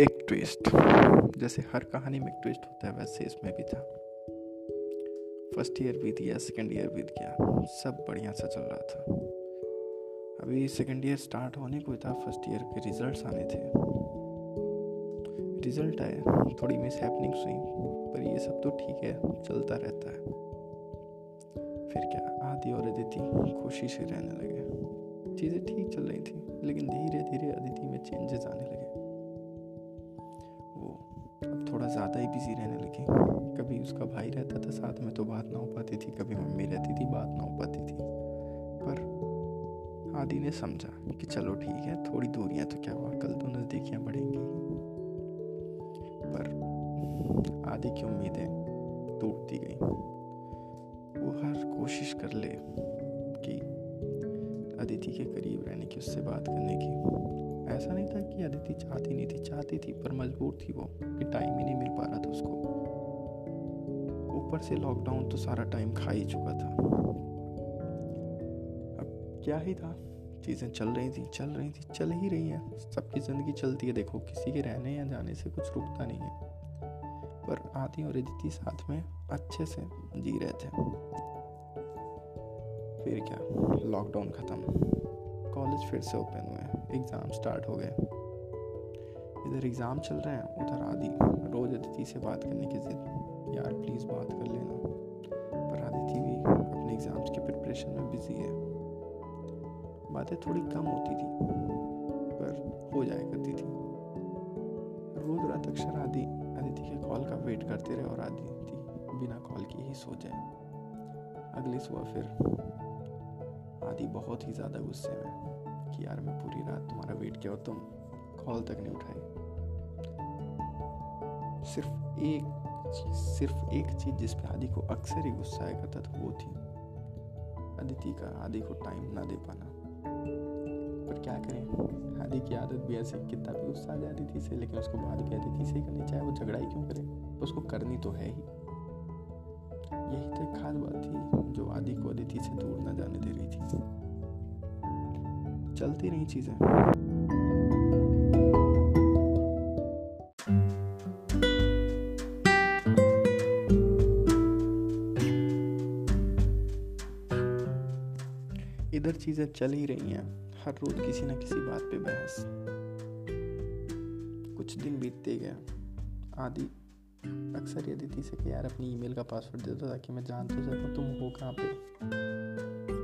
एक ट्विस्ट जैसे हर कहानी में एक ट्विस्ट होता है, वैसे इसमें भी था। फ़र्स्ट ईयर बीत गया सेकेंड ईयर बीत गया, सब बढ़िया सा चल रहा था। अभी सेकेंड ईयर स्टार्ट होने को था फ़र्स्ट ईयर के रिजल्ट्स आने थे। रिज़ल्ट आए, थोड़ी मिस हैपनिंग हुई, पर ये सब तो ठीक है, चलता रहता है। फिर क्या आदि और अदिति खुशी से रहने लगे। चीज़ें ठीक चल रही थी, लेकिन धीरे धीरे अदिति में चेंजेस आने लगे। थोड़ा ज़्यादा ही बिज़ी रहने लगी। कभी उसका भाई रहता था साथ में तो बात ना हो पाती थी, कभी मम्मी रहती थी, बात ना हो पाती थी। पर आदि ने समझा कि चलो ठीक है, थोड़ी दूरियाँ तो क्या हुआ, कल तो नज़दीकियाँ बढ़ेंगी पर आदि की उम्मीदें टूटती गई। वो हर कोशिश कर ले कि अदिति के करीब रहने की, उससे बात करने की। ऐसा नहीं था कि अदिति चाहती नहीं थी, चाहती थी, पर मजबूर थी वो कि टाइम ही नहीं मिल पा रहा था उसको। ऊपर से लॉकडाउन तो सारा टाइम खा ही चुका था। अब क्या ही था? चीज़ें चल रही थी, चल रही थी, चल ही रही हैं। सबकी ज़िंदगी चलती है, देखो, किसी के रहने या जाने से कुछ रुकता नहीं है। पर आदि और अदिति साथ में अच्छे से जी रहे थे। फिर क्या? लॉकडाउन ख़त्म। कॉलेज फिर से ओपन हुए एग्ज़ाम स्टार्ट हो गए। इधर एग्ज़ाम चल रहे हैं, उधर आदि। रोज़ अदिति से बात करने की जिद यार प्लीज़ बात कर लेना। पर आदिति भी अपने एग्ज़ाम्स के प्रिपरेशन में बिज़ी है। बातें थोड़ी कम होती थी, पर हो जाया करती थी। रोज़ रात अक्षर आदि, आदिति के कॉल का वेट करते रहे और आदिति बिना कॉल के ही सो जाए। अगली सुबह फिर आदि बहुत ही ज़्यादा गुस्से में कि यार मैं पूरी रात तुम्हारा वेट किया और तुम कॉल तक नहीं उठाई सिर्फ़ एक चीज़, सिर्फ़ एक चीज़ जिस पे आदि को अक्सर ही गुस्सा आया करता था, वो थी अदिति का आदि को टाइम ना दे पाना। पर क्या करें? आदि की आदत भी ऐसी कितना भी गुस्सा आ जाती थी से, लेकिन उसको बात भी आदि थी से करनी चाहे वो झगड़ा ही क्यों करे? उसको करनी तो है ही। यही तो खास बात थी जो आदि को अदिति से दूर न जाने दे रही थी। चलती रही चीज़ें। इधर चीज़ें चल ही रही हैं। हर रोज किसी न किसी बात पे बहस। कुछ दिन बीतते गए। आदि अक्सर ये अदिति से कि यार अपनी ईमेल का पासवर्ड दे दो ताकि मैं जान तो सकूँ तुम हो कहाँ पे।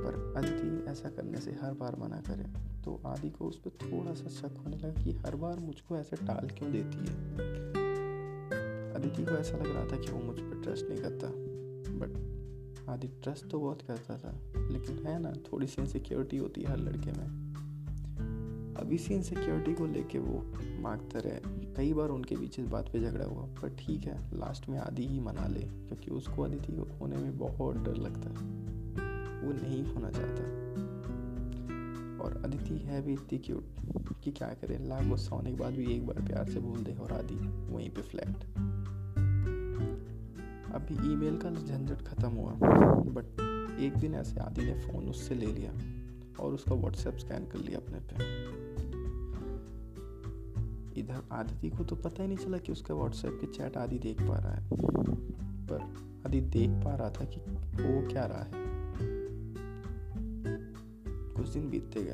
पर अदिति ऐसा करने से हर बार मना करे तो आदि को उस पर थोड़ा सा शक होने लगा कि हर बार मुझको ऐसे टाल क्यों देती है। अदिति को ऐसा लग रहा था कि वो मुझ पर ट्रस्ट नहीं करता बट आदि ट्रस्ट तो बहुत करता था, लेकिन है ना, थोड़ी सी इनसिक्योरिटी होती है हर लड़के में। अब इसी इनसिक्योरिटी को लेके वो मांगते रहे। कई बार उनके बीच इस बात पे झगड़ा हुआ, पर ठीक है लास्ट में आदि ही मना ले, क्योंकि उसको अदिति को खोने में बहुत डर लगता है। वो नहीं खोना चाहता। और अदिति है भी इतनी क्यूट कि क्या करे, लाख गुस्सा होने के बाद भी एक बार प्यार से बोल दे और आदि वहीं पे फ्लैट अभी ईमेल का झंझट खत्म हुआ बट एक दिन ऐसे आदि ने फ़ोन उससे ले लिया और उसका व्हाट्सएप स्कैन कर लिया अपने पे। इधर आदिति को तो पता ही नहीं चला कि उसका व्हाट्सएप के चैट आदि देख पा रहा है। पर आदि देख पा रहा था कि वो क्या रहा है। कुछ दिन बीतते गए।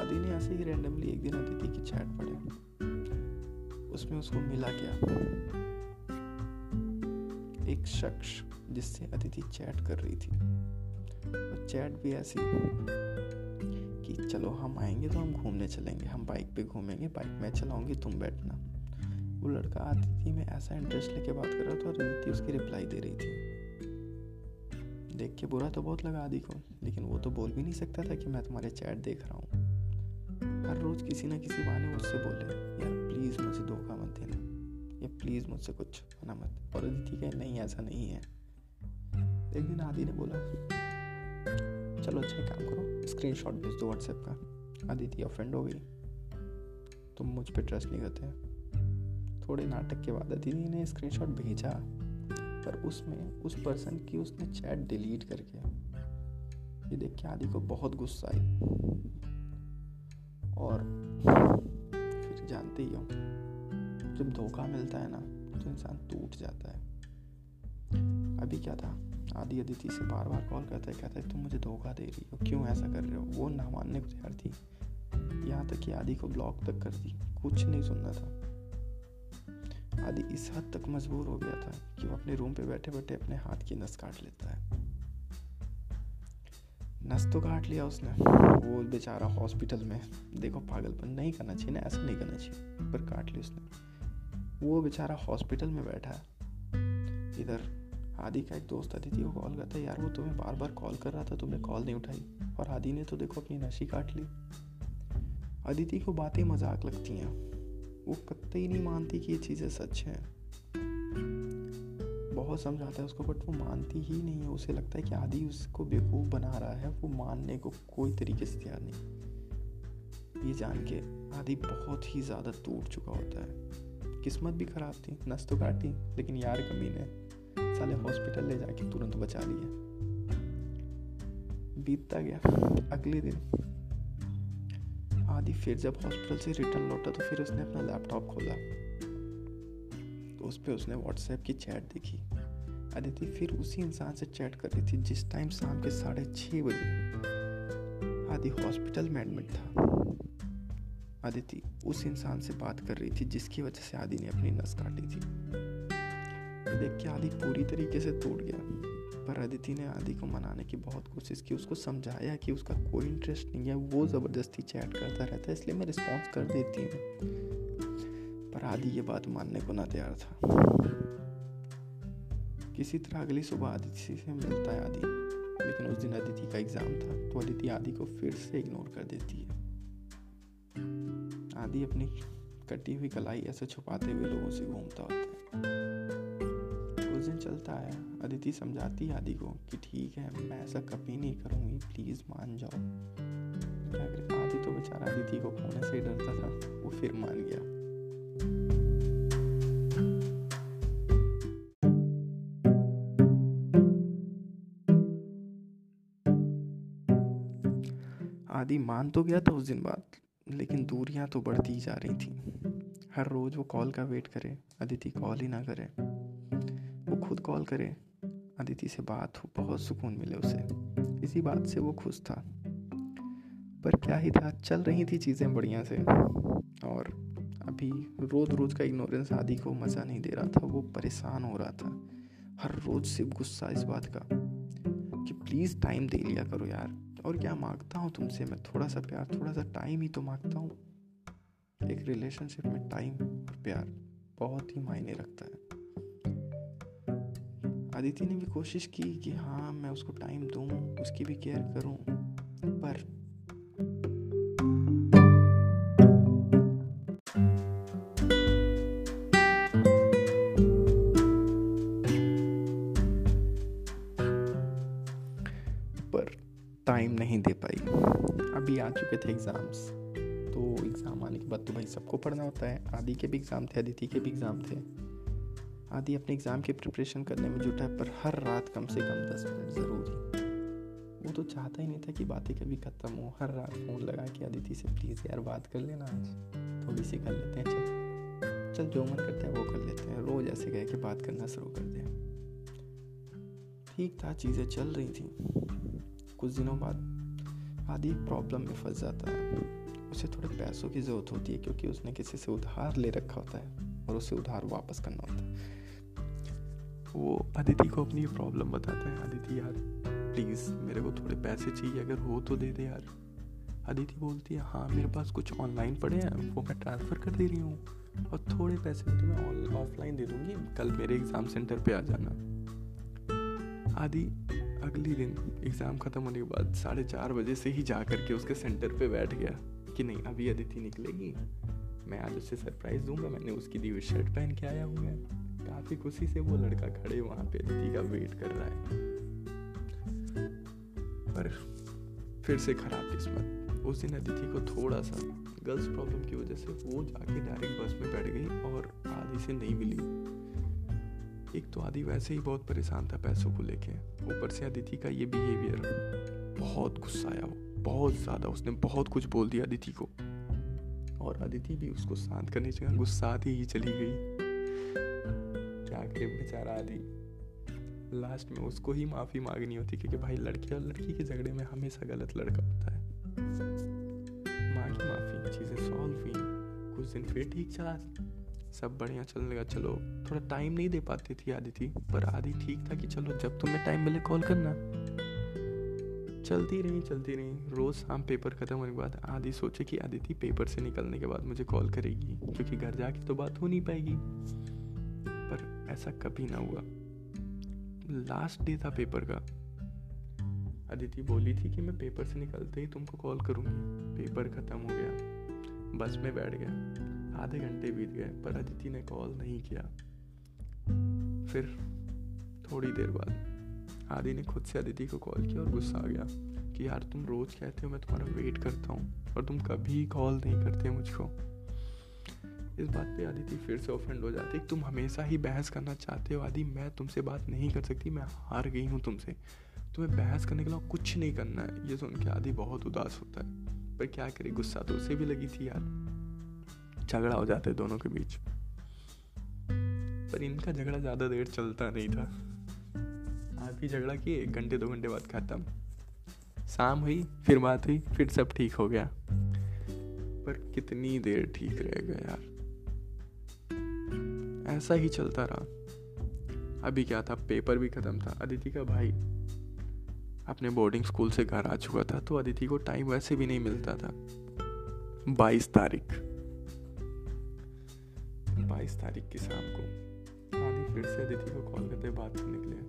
आदि ने ऐसे ही रैंडमली एक दिन अदिति की चैट पढ़े। उसमें उसको मिला क्या? एक शख्स जिससे अदिति चैट कर रही थी। और चैट भी ऐसी हम आएँगे तो हम घूमने चलेंगे। हम बाइक पे घूमेंगे। बाइक में चलाऊँगी तुम बैठना। वो लड़का आदिति में ऐसा इंटरेस्ट लेके बात कर रहा था और अदिति उसकी रिप्लाई दे रही थी। देख के बुरा तो बहुत लगा आदि को, लेकिन वो तो बोल भी नहीं सकता था कि मैं तुम्हारे चैट देख रहा हूँ। हर रोज किसी ना किसी बहाने मुझसे बोले, यार प्लीज़ मुझे धोखा मत देना। या प्लीज़ मुझसे कुछ होना मत। और अदिति कहे, नहीं, ऐसा नहीं है। एक दिन आदि ने बोला चलो अच्छा एक काम करो स्क्रीन शॉट भेज दो व्हाट्सएप का। आदित्य फ्रेंड हो गई। तुम मुझ पर ट्रस्ट नहीं करते। थोड़े नाटक के बाद अदिति ने स्क्रीन शॉट भेजा, पर उसमें, उस पर्सन की उसने चैट डिलीट करके। ये देख के आदि को बहुत गुस्सा आई और फिर जानते ही हो, जब धोखा मिलता है ना तो इंसान टूट जाता है। अभी क्या था? आदि अदिति से बार बार कॉल करता है, कहता है, तुम मुझे धोखा दे रही हो, क्यों ऐसा कर रहे हो? वो ना मानने को तैयार थी। यहाँ तक कि आदि को ब्लॉक तक कर दी। कुछ नहीं सुनना था। आदि इस हद तक मजबूर हो गया था कि वो अपने रूम पे बैठे बैठे अपने हाथ की नस काट लेता है। नस तो काट लिया उसने। वो बेचारा हॉस्पिटल में, देखो, पागलपन नहीं करना चाहिए ना, ऐसा नहीं करना चाहिए, पर काट ली उसने। वो बेचारा हॉस्पिटल में बैठा है। इधर आदि का एक दोस्त अदिति को कॉल करता है, यार, वो तुम्हें बार बार कॉल कर रहा था, तुमने कॉल नहीं उठाई। और आदि ने तो देखो अपनी नशी काट ली। अदिति को बातें मज़ाक लगती हैं। वो कतई नहीं मानती कि ये चीज़ें सच हैं। बहुत समझाता है उसको बट वो मानती ही नहीं है। उसे लगता है कि आदि उसको बेवकूफ़ बना रहा है। वो मानने को कोई तरीके से तैयार नहीं। ये जान के आदि बहुत ही ज़्यादा टूट चुका होता है। किस्मत भी ख़राब थी, नस तो काटी, लेकिन यार कमी ने साले हॉस्पिटल ले जाके तुरंत बचा लिया बीतता गया। अगले दिन, आदि फिर जब हॉस्पिटल से रिटर्न लौटा तो फिर उसने अपना लैपटॉप खोला। तो उस पर उसने व्हाट्सएप की चैट देखी। अदिति फिर उसी इंसान से चैट कर रही थी जिस टाइम शाम के साढ़े छः बजे। आदि हॉस्पिटल में एडमिट था। आदिति उस इंसान से बात कर रही थी जिसकी वजह से आदि ने अपनी नस काटी थी। देख के आदि पूरी तरीके से टूट गया। पर अदिति ने आदि को मनाने की बहुत कोशिश की, उसको समझाया कि उसका कोई इंटरेस्ट नहीं है, वो ज़बरदस्ती चैट करता रहता है, इसलिए मैं रिस्पॉन्स कर देती हूँ। पर आदि ये बात मानने को ना तैयार था। किसी तरह अगली सुबह आदिति से मिलता है आदि। लेकिन उस दिन अदिति का एग्ज़ाम था तो अदिति आदि को फिर से इग्नोर कर देती है। आदि अपनी कटी हुई कलाई ऐसे छुपाते हुए लोगों से घूमता होता है। दिन चलता है। अदिति समझाती आदि को कि ठीक है, मैं ऐसा कभी नहीं करूँगी। प्लीज़ मान जाओ। आदि तो बेचारा अदिति को खोने से डरता था। वो फिर मान गया। आदि मान तो गया था उस दिन बाद, लेकिन दूरियाँ तो बढ़ती ही जा रही थी। हर रोज़ वो कॉल का वेट करे। अदिति कॉल ही ना करे। खुद कॉल करे। अदिति से बात हो, बहुत सुकून मिले उसे। इसी बात से वो खुश था। पर क्या ही था, चल रही थी चीज़ें बढ़िया से। और अभी रोज़ रोज़ का इग्नोरेंस आदि को मज़ा नहीं दे रहा था, वो परेशान हो रहा था। हर रोज़ सिर्फ़ गुस्सा इस बात का कि प्लीज़ टाइम दे लिया करो यार। और क्या माँगता हूँ तुमसे मैं? थोड़ा सा प्यार थोड़ा सा टाइम ही तो माँगता हूँ। एक रिलेशनशिप में टाइम और प्यार बहुत ही मायने रखता है। आदिति ने भी कोशिश की कि हाँ मैं उसको टाइम दूँ, उसकी भी केयर करूँ, पर पर टाइम नहीं दे पाई। अभी आ चुके थे एग्ज़ाम्स तो एग्ज़ाम आने के बाद तो भाई सबको पढ़ना होता है। आदि के भी एग्ज़ाम थे अदिति के भी एग्ज़ाम थे। आदि अपने एग्ज़ाम की प्रिपरेशन करने में जुटा है, पर हर रात कम से कम दस मिनट ज़रूर। वो तो चाहता ही नहीं था कि बातें कभी ख़त्म हो। हर रात फ़ोन लगा के अदिति से, प्लीज़ यार, बात कर लेना आज। थोड़ी सी कर लेते हैं, चल। चल, जो मन करता है वो कर लेते हैं। रोज़ ऐसे कह के बात करना शुरू कर दें ठीक था, चीज़ें चल रही थी। कुछ दिनों बाद आदि प्रॉब्लम में फंस जाता है। उसे थोड़े पैसों की ज़रूरत होती है, क्योंकि उसने किसी से उधार ले रखा होता है और उसे उधार वापस करना होता है। वो अदिति को अपनी प्रॉब्लम बताता है। अदिति, यार प्लीज़ मेरे को थोड़े पैसे चाहिए, अगर हो तो दे दे यार। अदिति बोलती है हाँ मेरे पास कुछ ऑनलाइन पड़े हैं, वो मैं ट्रांसफ़र कर दे रही हूँ। और थोड़े पैसे मैं ऑफलाइन दे दूँगी। कल मेरे एग्ज़ाम सेंटर पे आ जाना। आदि, अगले दिन एग्ज़ाम ख़त्म होने के बाद साढ़े चार बजे से ही जा कर के उसके सेंटर पे बैठ गया कि नहीं, अभी अदिति निकलेगी। मैं आज उसे सरप्राइज़ दूँगा, मैंने उसकी दी हुई शर्ट पहन के आया हूँ मैं। काफ़ी खुशी से वो लड़का खड़े वहाँ पे अदिति का वेट कर रहा है। पर फिर से खराब किस्मत। उस दिन अदिति को थोड़ा सा गर्ल्स प्रॉब्लम की वजह से वो जाके डायरेक्ट बस में बैठ गई और आदि से नहीं मिली। एक तो आदि वैसे ही बहुत परेशान था पैसों को लेके। ऊपर से अदिति का ये बिहेवियर बहुत गुस्सा आया। वो बहुत ज़्यादा उसने बहुत कुछ बोल दिया अदिति को। और अदिति भी उसको शांत करने की गुस्सा ही चली गई। करे बेचारा आदि। लास्ट में उसको ही माफ़ी मांगनी होती, क्योंकि भाई लड़के और लड़की के झगड़े में हमेशा गलत लड़का होता है। मांगी माफ़ी चीज़ें सॉल्व हुई। कुछ दिन फिर ठीक चला। सब बढ़िया चलने लगा। चलो, थोड़ा टाइम नहीं दे पाती थी आदि थी पर आदि ठीक था कि चलो, जब तुम्हें टाइम मिले कॉल करना। चलती रही चलती रही। रोज़ शाम पेपर ख़त्म होने के बाद आदि सोचे कि आदिति पेपर से निकलने के बाद मुझे कॉल करेगी, क्योंकि घर जाके तो बात हो नहीं पाएगी। ऐसा कभी ना हुआ। लास्ट डे था पेपर का। अदिति बोली थी कि मैं पेपर से निकलते ही तुमको कॉल करूँगी। पेपर ख़त्म हो गया। बस में बैठ गया। आधे घंटे बीत गए, पर अदिति ने कॉल नहीं किया। फिर थोड़ी देर बाद आदि ने खुद से अदिति को कॉल किया और गुस्सा आ गया कि, यार, तुम रोज़ कहते हो, मैं तुम्हारा वेट करता हूँ और तुम कभी कॉल नहीं करते मुझको। इस बात पे आदिति फिर से ऑफेंड हो जाती। है तुम हमेशा ही बहस करना चाहते हो, आदि। मैं तुमसे बात नहीं कर सकती, मैं हार गई हूँ तुमसे। तुम्हें बहस करने के लिए कुछ नहीं करना है। ये सुन के आदि बहुत उदास होता है। पर क्या करे, गुस्सा तो उसे भी लगी थी यार। झगड़ा हो जाता है दोनों के बीच। पर इनका झगड़ा ज़्यादा देर चलता नहीं था। भी झगड़ा किए, एक घंटे, दो घंटे बाद खत्म। शाम हुई, फिर बात हुई, फिर सब ठीक हो गया। पर कितनी देर ठीक रहेगा यार। ऐसा ही चलता रहा। अभी क्या था? पेपर भी ख़त्म था। अदिति का भाई अपने बोर्डिंग स्कूल से घर आ चुका था तो अदिति को टाइम वैसे भी नहीं मिलता था। बाईस तारीख। बाईस तारीख की शाम को आदि फिर से अदिति को कॉल करते बात करने के लिए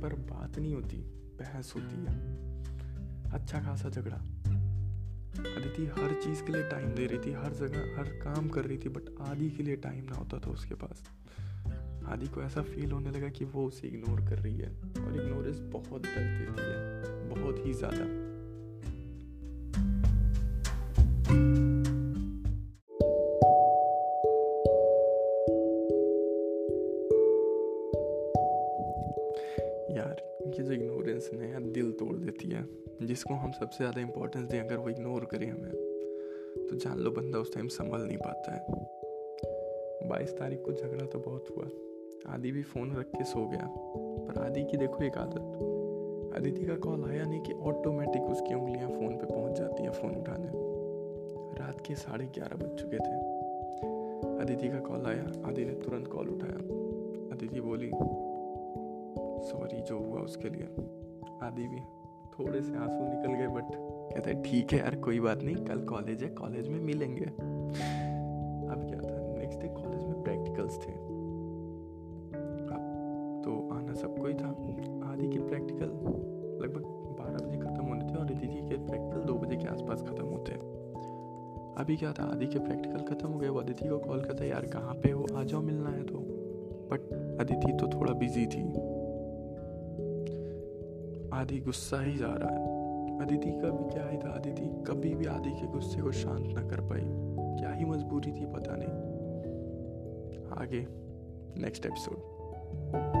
पर बात नहीं होती, बहस होती है। अच्छा खासा झगड़ा। अदिति हर चीज़ के लिए टाइम दे रही थी, हर जगह, हर काम कर रही थी बट आदि के लिए टाइम ना होता था उसके पास। आदि को ऐसा फील होने लगा कि वो उसे इग्नोर कर रही है, और इग्नोरेंस बहुत दर्द देती है बहुत ही ज़्यादा। यार, ये जो इग्नोरेंस है यार दिल तोड़ देती है, जिसको हम सबसे ज़्यादा इम्पोर्टेंस दें, अगर वो इग्नोर करें हमें तो जान लो बंदा उस टाइम संभल नहीं पाता है। बाईस तारीख को झगड़ा तो बहुत हुआ। आदि भी फ़ोन रख के सो गया। पर आदि की देखो एक आदत। अदिति का कॉल आया नहीं कि ऑटोमेटिक उसकी उंगलियाँ फ़ोन पे पहुँच जाती हैं फ़ोन उठाने। रात के साढ़े ग्यारह बज चुके थे। अदिति का कॉल आया। आदि ने तुरंत कॉल उठाया। अदिति बोली सॉरी जो हुआ उसके लिए। आदि भी थोड़े से आँसू निकल गए बट कहते ठीक है यार, कोई बात नहीं, कल कॉलेज है कॉलेज में मिलेंगे। अब क्या था? नेक्स्ट डे कॉलेज में प्रैक्टिकल्स थे। अब तो आना सबको ही था। आदि के प्रैक्टिकल लगभग बारह बजे ख़त्म होने थे और जी के प्रैक्टिकल दो बजे के आसपास ख़त्म होते। अभी क्या था? आदि के प्रैक्टिकल ख़त्म हो गए, वो अदिति को कॉल करता यार, कहाँ पे हो? आ जाओ, मिलना है तो। बट अदिति तो थोड़ा बिज़ी थी। आदि गुस्सा ही जा रहा है। अदिति का भी क्या ही था, अदिति कभी भी आदि के गुस्से को शांत ना कर पाई। क्या ही मजबूरी थी, पता नहीं। आगे नेक्स्ट एपिसोड